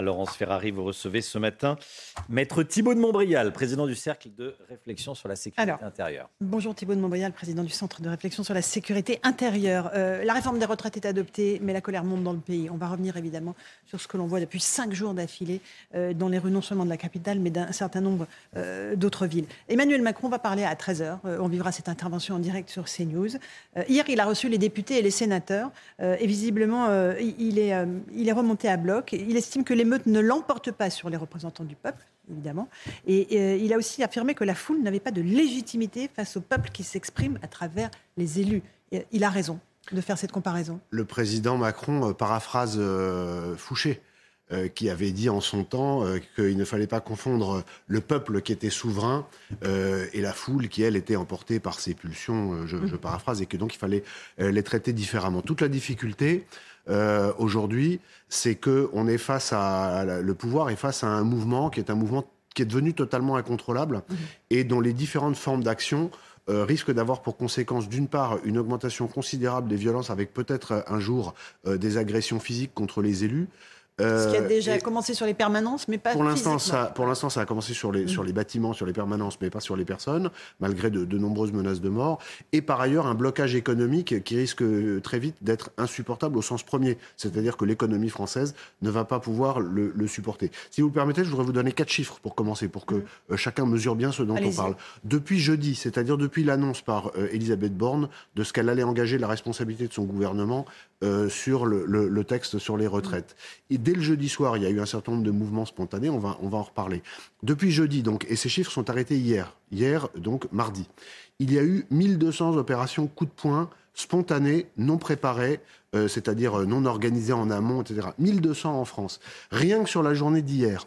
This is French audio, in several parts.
Laurence Ferrari, vous recevez ce matin Maître Thibault de Montbrial, président du Cercle de réflexion sur la sécurité Alors, intérieure. Bonjour Thibault de Montbrial, président du Centre de réflexion sur la sécurité intérieure. Euh, la réforme des retraites est adoptée, mais la colère monte dans le pays. On va revenir évidemment sur ce que l'on voit depuis cinq jours d'affilée euh, dans les rues non seulement de la capitale, mais d'un certain nombre euh, d'autres villes. Emmanuel Macron va parler à 13h. on vivra cette intervention en direct sur CNews. Euh, hier, il a reçu les députés et les sénateurs. euh, et visiblement, euh, il, est, euh, il est remonté à bloc. Il estime que l'émeute ne l'emporte pas sur les représentants du peuple, évidemment. Et euh, il a aussi affirmé que la foule n'avait pas de légitimité face au peuple qui s'exprime à travers les élus. Et il a raison de faire cette comparaison. Le président Macron euh, paraphrase euh, Fouché, euh, qui avait dit en son temps euh, qu'il ne fallait pas confondre le peuple qui était souverain euh, et la foule qui, elle, était emportée par ses pulsions, euh, je, je paraphrase, et que donc il fallait euh, les traiter différemment. Toute la difficulté euh, aujourd'hui, c'est que on est face à le pouvoir est face à un mouvement qui est un mouvement qui est devenu totalement incontrôlable et dont les différentes formes d'action euh, risquent d'avoir pour conséquence, d'une part, une augmentation considérable des violences avec peut-être euh, un jour euh, des agressions physiques contre les élus. Ce qui a Euh, déjà commencé sur les permanences, mais pas pour l'instant, ça, pour l'instant, ça a commencé sur Mm. les, sur les bâtiments, sur les permanences, mais pas sur les personnes, malgré de, de nombreuses menaces de mort. Et par ailleurs, un blocage économique qui risque euh, très vite d'être insupportable au sens premier. C'est-à-dire que l'économie française ne va pas pouvoir le, le supporter. Si vous le permettez, je voudrais vous donner quatre chiffres pour commencer, pour que euh, chacun mesure bien ce dont on Mm. Parle. Depuis jeudi, c'est-à-dire depuis l'annonce par euh, Elisabeth Borne de ce qu'elle allait engager la responsabilité de son gouvernement euh, sur le, texte sur les retraites. Et dès le jeudi soir, il y a eu un certain nombre de mouvements spontanés, on va, on va en reparler. Depuis jeudi, donc, et ces chiffres sont arrêtés hier, hier, donc mardi, il y a eu 1200 opérations coup de poing spontanées, non préparées, euh, c'est-à-dire euh, non organisées en amont, etc. 1200 en France. Rien que sur la journée d'hier,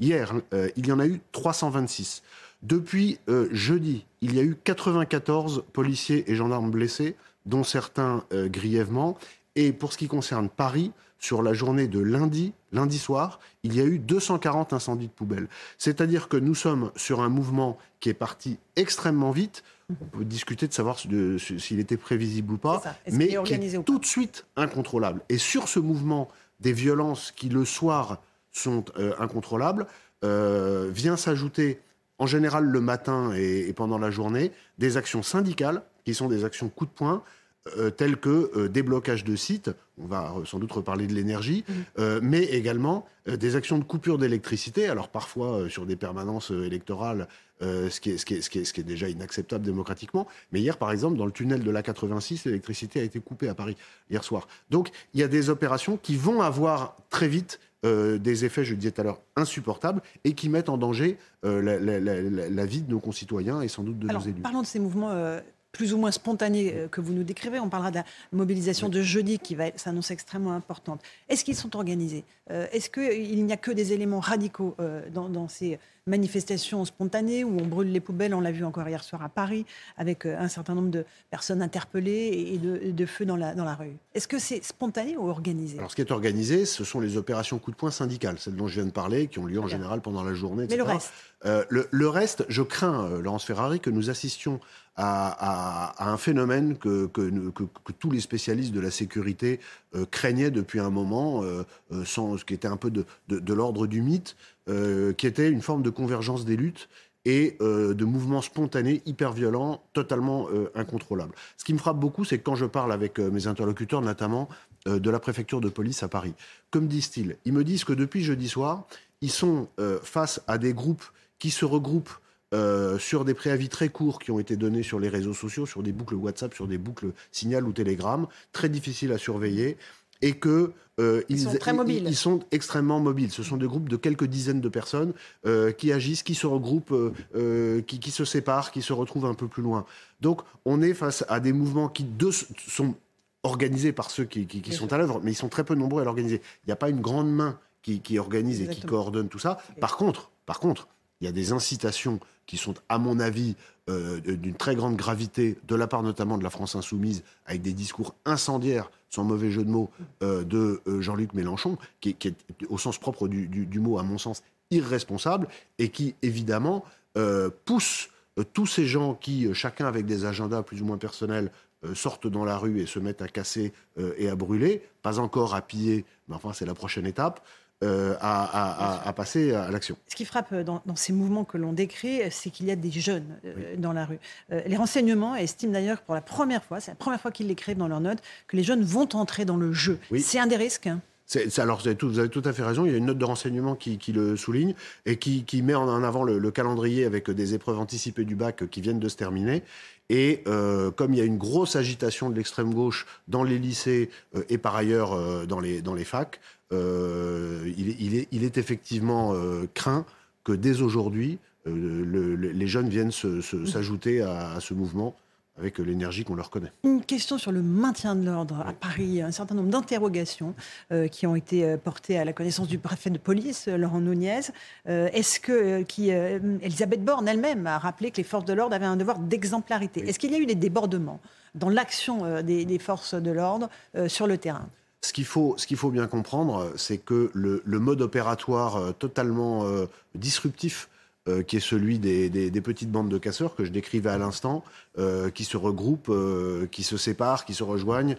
hier, il y en a eu 326. Depuis jeudi, il y a eu 94 policiers et gendarmes blessés, dont certains euh, grièvement. Et pour ce qui concerne Paris, sur la journée de lundi, lundi soir, il y a eu 240 incendies de poubelles. C'est-à-dire que nous sommes sur un mouvement qui est parti extrêmement vite. On peut discuter de savoir s'il était prévisible ou pas, mais qui est tout de suite incontrôlable. Et sur ce mouvement des violences qui, le soir, sont euh, incontrôlables, euh, vient s'ajouter, en général le matin et, et pendant la journée, des actions syndicales, qui sont des actions coup de poing, euh, telles que euh, déblocage de sites, on va sans doute reparler de l'énergie, euh, mais également euh, des actions de coupure d'électricité, alors parfois sur des permanences électorales, ce, qui est, ce, qui est, ce, qui est, ce qui est déjà inacceptable démocratiquement. Mais hier, par exemple, dans le tunnel de l'A86, l'électricité a été coupée à Paris hier soir. Donc il y a des opérations qui vont avoir très vite euh, des effets, je le disais tout à l'heure, insupportables et qui mettent en danger euh, la, la- la- la- la vie de nos concitoyens et sans doute de Alors, nos élus. parlons de ces mouvements euh, plus ou moins spontanés euh, que vous nous décrivez. On parlera de la mobilisation de jeudi qui va s'annoncer extrêmement importante. Est-ce qu'ils sont organisés? Euh, Est-ce qu'il n'y a que des éléments radicaux euh, dans, dans ces manifestations spontanées où on brûle les poubelles On l'a vu encore hier soir à Paris avec euh, un certain nombre de personnes interpellées et de, feux dans la, dans la rue. Est-ce que c'est spontané ou organisé? Alors, ce qui est organisé, ce sont les opérations coup de poing syndicales, celles dont je viens de parler, qui ont lieu en général pendant la journée. Mais le etc. reste? Euh, le, le reste, je crains, euh, Laurence Ferrari, que nous assistions à, à- à un phénomène que, que, nous- que- que tous les spécialistes de la sécurité euh, craignaient depuis un moment, sans, ce qui était un peu de, de- de l'ordre du mythe, euh, qui était une forme de convergence des luttes et euh, de mouvements spontanés, hyper violents, totalement euh, incontrôlables. Ce qui me frappe beaucoup, c'est que quand je parle avec mes interlocuteurs, notamment de la préfecture de police à Paris, comme disent-ils Ils me disent que depuis jeudi soir, ils sont face à des groupes qui se regroupent sur des préavis très courts qui ont été donnés sur les réseaux sociaux, sur des boucles WhatsApp, sur des boucles Signal ou Telegram, très difficiles à surveiller, et que euh, Ils sont très ils- mobiles. ils sont extrêmement mobiles. Ce sont des groupes de quelques dizaines de personnes euh, qui agissent, qui se regroupent, euh, qui, qui se séparent, qui se retrouvent un peu plus loin. Donc, on est face à des mouvements qui de- sont organisé par ceux qui, sont à l'œuvre, mais ils sont très peu nombreux à l'organiser. Il n'y a pas une grande main qui, organise et qui coordonne tout ça. Par contre, par contre, il y a des incitations qui sont, à mon avis, euh, d'une très grande gravité, de la part notamment de la France insoumise, avec des discours incendiaires, sans mauvais jeu de mots, euh, de euh, Jean-Luc Mélenchon, qui, est, au sens propre du, mot, à mon sens, irresponsable, et qui, évidemment, pousse tous ces gens qui, chacun avec des agendas plus ou moins personnels, sortent dans la rue et se mettent à casser et à brûler, pas encore à piller, mais enfin c'est la prochaine étape, euh, à, passer à l'action. Ce qui frappe dans, ces mouvements que l'on décrit, c'est qu'il y a des jeunes euh, dans la rue. Euh, les renseignements estiment d'ailleurs pour la première fois, c'est la première fois qu'ils l'écrivent dans leurs notes, que les jeunes vont entrer dans le jeu. C'est un des risques? Hein. alors, vous avez, tout, vous avez, tout, à fait raison. Il y a une note de renseignement qui, le souligne et qui, met en avant le, calendrier avec des épreuves anticipées du bac qui viennent de se terminer. Et comme il y a une grosse agitation de l'extrême gauche dans les lycées et par ailleurs dans, les, dans les facs, euh, il, est, effectivement euh, craint que dès aujourd'hui, euh, les jeunes viennent s'ajouter à, ce mouvement avec l'énergie qu'on leur connaît. Une question sur le maintien de l'ordre à Paris. Un certain nombre d'interrogations qui ont été portées à la connaissance du préfet de police, Laurent Nunez. Est-ce que qui, Elisabeth Borne elle-même a rappelé que les forces de l'ordre avaient un devoir d'exemplarité? Est-ce qu'il y a eu des débordements dans l'action des, forces de l'ordre sur le terrain? Ce qu'il faut, faut bien comprendre, c'est que le, mode opératoire euh, totalement euh, disruptif euh, qui est celui des, petites bandes de casseurs que je décrivais à l'instant, qui se regroupent, qui se séparent, qui se rejoignent,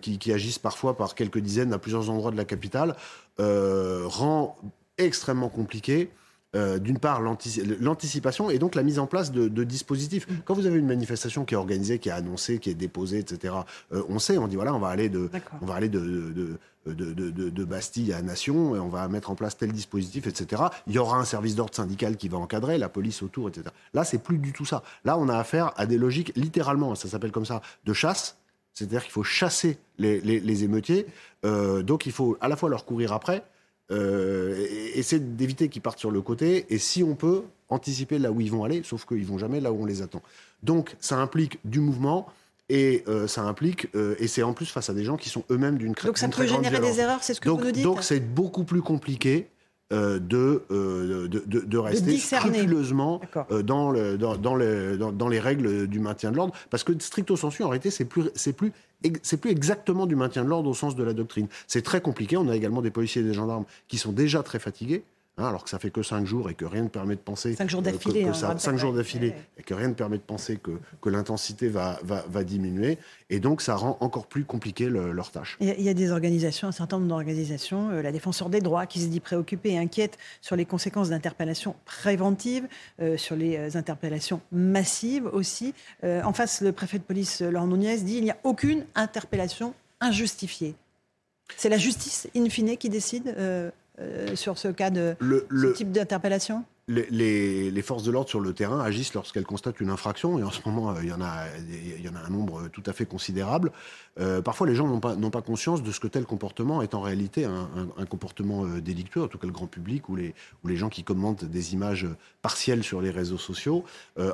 qui, agissent parfois par quelques dizaines à plusieurs endroits de la capitale, rend extrêmement compliqué euh, d'une part l'anticipation et donc la mise en place de, dispositifs. Mm. Quand vous avez une manifestation qui est organisée, qui est annoncée, qui est déposée, etc., euh, on sait, on dit voilà, on va aller de, on va aller de, de, Bastille à Nation, et on va mettre en place tel dispositif, etc. Il y aura un service d'ordre syndical qui va encadrer, la police autour, etc. Là, c'est plus du tout ça. Là, on a affaire à des logiques, littéralement, ça s'appelle comme ça, de chasse. C'est-à-dire qu'il faut chasser les, émeutiers. Euh, donc, il faut à la fois leur courir après, euh, essayer d'éviter qu'ils partent sur le côté, et si on peut, anticiper là où ils vont aller, sauf qu'ils vont jamais là où on les attend. Donc ça implique du mouvement. Et euh, ça implique, euh, et c'est en plus face à des gens qui sont eux-mêmes d'une Donc ça peut générer des erreurs, c'est ce que donc, vous nous dites Donc c'est beaucoup plus compliqué de, de, de, de, rester scrupuleusement dans, le, dans, dans, le, dans, les règles du maintien de l'ordre. Parce que stricto sensu, en réalité, c'est plus, plus c'est plus exactement du maintien de l'ordre au sens de la doctrine. C'est très compliqué. On a également des policiers et des gendarmes qui sont déjà très fatigués. Hein, alors que ça fait que cinq jours et que rien ne permet de penser cinq jours d'affilée, que, hein, cinq jours d'affilée et que rien ne permet de penser que, que l'intensité va, va, va, diminuer et donc ça rend encore plus compliqué leur tâche. Il y, a, des organisations, un certain nombre d'organisations, euh, la défenseur des droits qui se dit préoccupée et inquiète sur les conséquences d'interpellations préventives, euh, sur les euh, interpellations massives aussi. en face, le préfet de police Laurent Nunez dit il n'y a aucune interpellation injustifiée. C'est la justice, in fine, qui décide euh, sur ce cas de ce type d'interpellation les, forces de l'ordre sur le terrain agissent lorsqu'elles constatent une infraction, et en ce moment, euh, il y en a, il y en a un nombre tout à fait considérable. Euh, parfois, les gens n'ont pas, pas conscience de ce que tel comportement est en réalité un, comportement délictueux, en tout cas le grand public ou les, ou les gens qui commentent des images partielles sur les réseaux sociaux.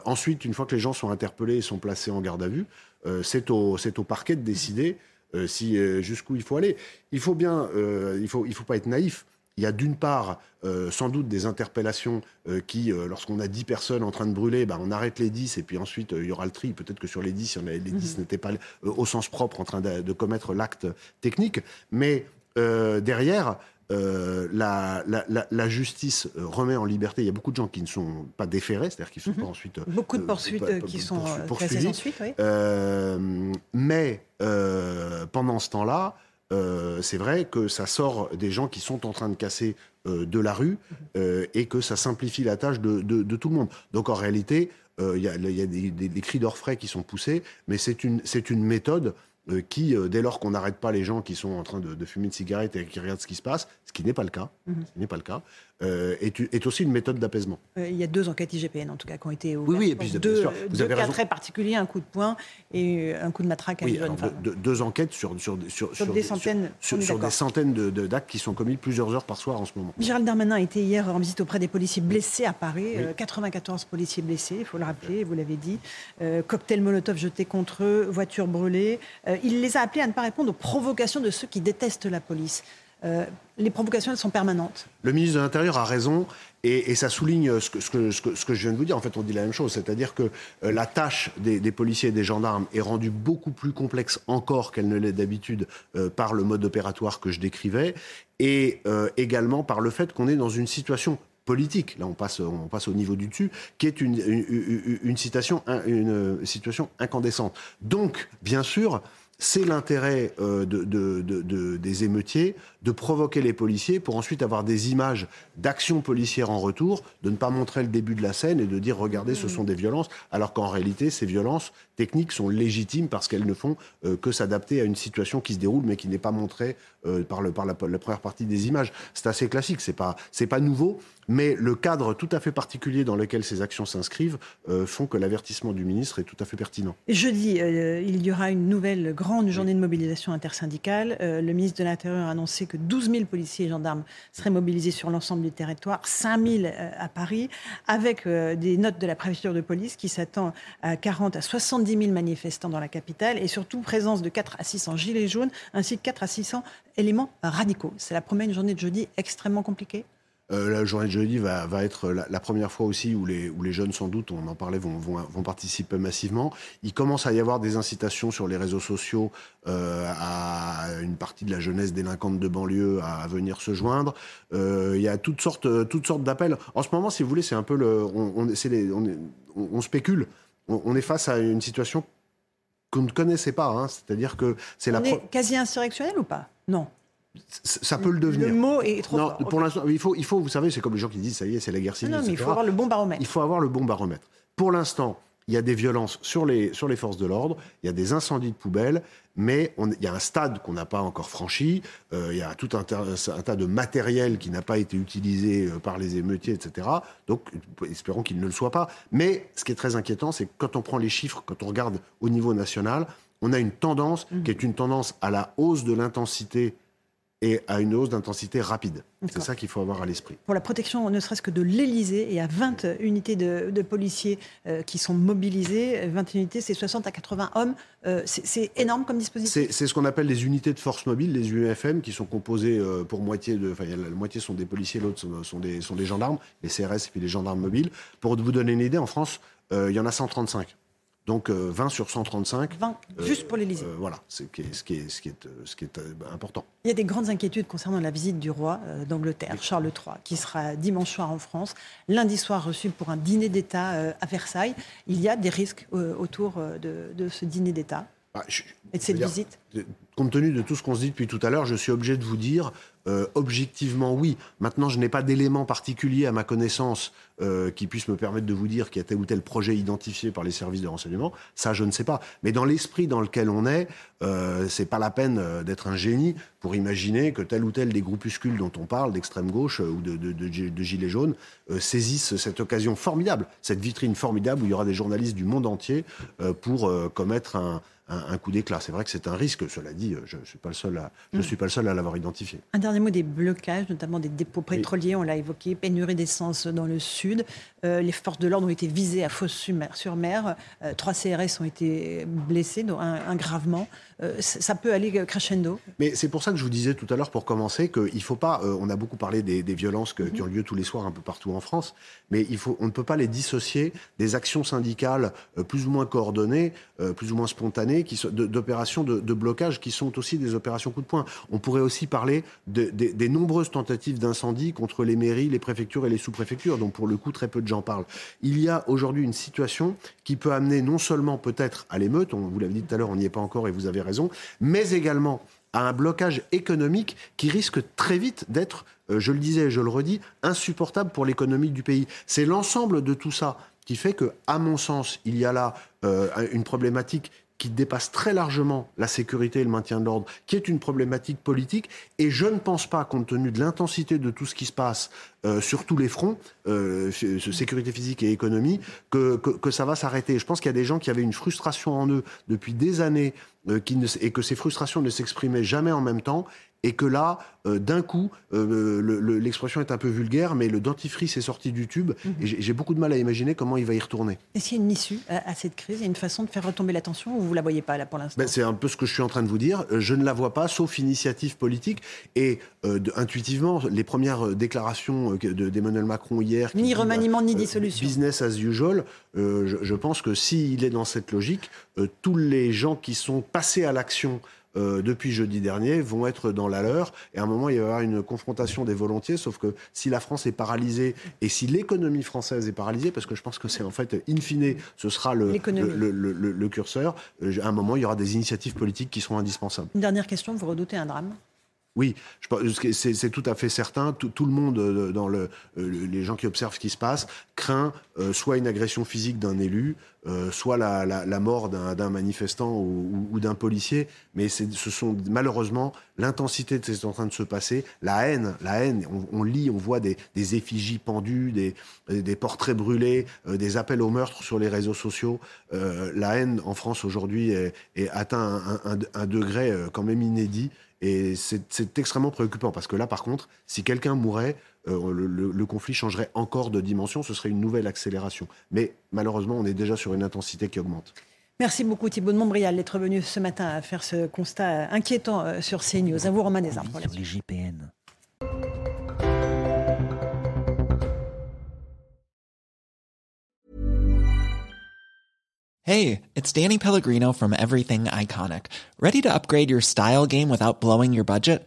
ensuite, une fois que les gens sont interpellés et sont placés en garde à vue, c'est au, au parquet de décider si jusqu'où il faut aller. Il faut bien, il faut, il faut pas être naïf. Il y a d'une part euh, sans doute des interpellations euh, qui, euh, lorsqu'on a 10 personnes en train de brûler, bah, on arrête les 10 et puis ensuite il y aura le tri. Peut-être que sur les 10, les 10 mhm. n'étaient pas au sens propre en train de, commettre l'acte technique. Mais derrière, la, la, justice remet en liberté. Il y a beaucoup de gens qui ne sont pas déférés, c'est-à-dire qui ne sont pas mhm. ensuite. Beaucoup de poursuites qui sont poursuivis. Ensuite, oui. mais pendant ce temps-là, euh, c'est vrai que ça sort des gens qui sont en train de casser euh, de la rue euh, et que ça simplifie la tâche de, tout le monde. Donc en réalité, il y a, des, cris d'orfraie qui sont poussés, mais c'est une, une méthode qui, dès lors qu'on n'arrête pas les gens qui sont en train de, fumer une cigarette et qui regardent ce qui se passe, ce qui n'est pas le cas, mhm. ce n'est pas le cas, euh, est, aussi une méthode d'apaisement. Euh, il y a deux enquêtes IGPN en tout cas qui ont été ouvertes. Oui, oui, et puis deux, sûr, vous deux avez cas très particuliers, un coup de poing et un coup de matraque à une jeune femme. deux enquêtes sur, sur, sur, des centaines, sur, des centaines d'actes qui sont commis plusieurs heures par soir en ce moment. Gérald Darmanin était hier en visite auprès des policiers blessés à Paris. 94 euh, policiers blessés, il faut le rappeler, vous l'avez dit. cocktail Molotov jeté contre eux, voiture brûlée. Il les a appelés à ne pas répondre aux provocations de ceux qui détestent la police. les provocations, elles sont permanentes. Le ministre de l'Intérieur a raison. Et, ça souligne ce que, je viens de vous dire. En fait, on dit la même chose. C'est-à-dire que la tâche des, policiers et des gendarmes est rendue beaucoup plus complexe encore qu'elle ne l'est d'habitude par le mode opératoire que je décrivais. Et également par le fait qu'on est dans une situation politique, là on passe, au niveau du dessus, qui est une, une situation incandescente. Donc, bien sûr, c'est l'intérêt euh, de, des émeutiers de provoquer les policiers pour ensuite avoir des images d'actions policières en retour, de ne pas montrer le début de la scène et de dire regardez, ce mmh. sont des violences, alors qu'en réalité, ces violences techniques sont légitimes parce qu'elles ne font euh, que s'adapter à une situation qui se déroule mais qui n'est pas montrée euh, par, le, par la, première partie des images. C'est assez classique, c'est pas, c'est pas nouveau, mais le cadre tout à fait particulier dans lequel ces actions s'inscrivent euh, font que l'avertissement du ministre est tout à fait pertinent. Jeudi, il y aura une nouvelle grande journée de mobilisation intersyndicale. le ministre de l'Intérieur a annoncé que 12 000 policiers et gendarmes seraient mobilisés sur l'ensemble du territoire, 5 000 à Paris, avec des notes de la préfecture de police qui s'attend à 40 à 70 000 manifestants dans la capitale et surtout présence de 4 à 600 gilets jaunes ainsi que 4 à 600 éléments radicaux. C'est la première journée de jeudi extrêmement compliquée euh, la journée de jeudi va, être la, première fois aussi où les, où les jeunes, sans doute, on en parlait, vont, vont, participer massivement. Il commence à y avoir des incitations sur les réseaux sociaux euh, à une partie de la jeunesse délinquante de banlieue à, venir se joindre. Euh, il y a toutes sortes, toutes sortes d'appels. En ce moment, si vous voulez, c'est un peu le, on, on, on spécule on, est face à une situation qu'on ne connaissait pas. Hein. C'est-à-dire que c'est la. On est quasi insurrectionnel ou pas? Non. Ça peut le devenir. Le mot est trop non, Pour l'instant, il faut, il faut, vous savez, c'est comme les gens qui disent ça y est, c'est la guerre civile. Non, mais il faut avoir le bon baromètre. Il faut avoir le bon baromètre. Pour l'instant, il y a des violences sur les, sur les forces de l'ordre, il y a des incendies de poubelles, mais on, il y a un stade qu'on n'a pas encore franchi, euh, il y a tout un, tas de matériel qui n'a pas été utilisé euh, par les émeutiers, etc. Donc, espérons qu'il ne le soit pas. Mais ce qui est très inquiétant, c'est que quand on prend les chiffres, quand on regarde au niveau national, on a une tendance mmh. qui est une tendance à la hausse de l'intensité et à une hausse d'intensité rapide. C'est ça qu'il faut avoir à l'esprit. Pour la protection, ne serait-ce que de l'Elysée, il y a 20 unités de, policiers euh, qui sont mobilisés. 20 unités, c'est 60 à 80 hommes. Euh, c'est énorme comme dispositif. C'est ce qu'on appelle les unités de force mobile, les UFM, qui sont composées euh, pour moitié de. Enfin, la moitié sont des policiers, l'autre sont, sont, des, sont des gendarmes, les CRS et puis les gendarmes mobiles. Pour vous donner une idée, en France, il y en a 135. Donc 20 euh, sur 135. 20, juste pour l'Élysée. Euh, voilà, c'est ce qui est, ce qui est, ce qui est euh, important. Il y a des grandes inquiétudes concernant la visite du roi d'Angleterre, Charles III, qui sera dimanche soir en France, lundi soir reçu pour un dîner d'État à Versailles. Il y a des risques autour de, ce dîner d'État bah, et de cette visite? Compte tenu de tout ce qu'on se dit depuis tout à l'heure, je suis obligé de vous dire euh, objectivement, oui. Maintenant, je n'ai pas d'éléments particuliers à ma connaissance euh, qui puissent me permettre de vous dire qu'il y a tel ou tel projet identifié par les services de renseignement. Ça, je ne sais pas. Mais dans l'esprit dans lequel on est, euh, c'est pas la peine euh, d'être un génie pour imaginer que tel ou tel des groupuscules dont on parle, d'extrême gauche ou de, de, de, gilets jaunes, saisissent cette occasion formidable, cette vitrine formidable où il y aura des journalistes du monde entier pour commettre un, un, coup d'éclat. C'est vrai que c'est un risque. Cela dit, je ne suis pas le seul à, je mm. suis pas le seul à l'avoir identifié. Un dernier mot des blocages, notamment des dépôts pétroliers. On l'a évoqué, pénurie d'essence dans le sud. Euh, les forces de l'ordre ont été visées à Fos-sur-Mer. Euh, trois CRS ont été blessés, dont un, gravement. Euh, ça peut aller crescendo. Mais c'est pour ça que je vous disais tout à l'heure, pour commencer, qu'il ne faut pas. on a beaucoup parlé des, violences qui mm-hmm. ont lieu tous les soirs un peu partout en France, mais il faut, on ne peut pas les dissocier des actions syndicales plus ou moins coordonnées, plus ou moins spontanées d'opérations de, blocage qui sont aussi des opérations coup de poing. On pourrait aussi parler des nombreuses tentatives d'incendie contre les mairies, les préfectures et les sous-préfectures, dont pour le coup très peu de gens parlent. Il y a aujourd'hui une situation qui peut amener non seulement peut-être à l'émeute, on vous l'avez dit tout à l'heure, on n'y est pas encore et vous avez raison, mais également à un blocage économique qui risque très vite d'être, euh, je le disais et je le redis, insupportable pour l'économie du pays. C'est l'ensemble de tout ça qui fait que, à mon sens, il y a là euh, une problématique qui dépasse très largement la sécurité et le maintien de l'ordre, qui est une problématique politique. Et je ne pense pas, compte tenu de l'intensité de tout ce qui se passe euh, sur tous les fronts, euh, sécurité physique et économie, que, que, ça va s'arrêter. Je pense qu'il y a des gens qui avaient une frustration en eux depuis des années euh, qui et que ces frustrations ne s'exprimaient jamais en même temps et que là, euh, d'un coup, euh, l'expression est un peu vulgaire, mais le dentifrice est sorti du tube, mhm. et j'ai beaucoup de mal à imaginer comment il va y retourner. Est-ce qu'il y a une issue à, cette crise a une façon de faire retomber la tension, ou vous la voyez pas là pour l'instant ben, C'est un peu ce que je suis en train de vous dire. Euh, je ne la vois pas, sauf initiative politique, et intuitivement, les premières déclarations d'Emmanuel Macron hier... Ni remaniement, ni dissolution. Business as usual, je, je, pense que s'il est dans cette logique, tous les gens qui sont passés à l'action euh, depuis jeudi dernier vont être dans la leur. Et à un moment, il va y avoir une confrontation des volontiers. Sauf que si la France est paralysée et si l'économie française est paralysée, parce que je pense que c'est en fait, in fine, ce sera le, le, curseur, euh, à un moment, il y aura des initiatives politiques qui seront indispensables. Une dernière question, vous redoutez un drame? Oui, c'est tout à fait certain. Tout, le monde, euh, dans le, les gens qui observent ce qui se passe, craint soit une agression physique d'un élu, euh, soit la, la, mort d'un manifestant ou, ou, d'un policier, mais ce sont malheureusement l'intensité de ce qui est en train de se passer, la haine, la haine. On, on lit, on voit des, des effigies pendues, des, des portraits brûlés, euh, des appels au meurtre sur les réseaux sociaux. Euh, la haine en France aujourd'hui est, est, atteint un, un, un, degré euh, quand même inédit. Et c'est extrêmement préoccupant parce que là, par contre, si quelqu'un mourait, euh, le, conflit changerait encore de dimension, ce serait une nouvelle accélération. Mais malheureusement, on est déjà sur une intensité qui augmente. Merci beaucoup Thibault de Montbrial d'être venu ce matin à faire ce constat inquiétant euh, sur CNews. À vous Romain Desarmes. Sur les GPN. Hey, it's Danny Pellegrino from Everything Iconic. Ready to upgrade your style game without blowing your budget?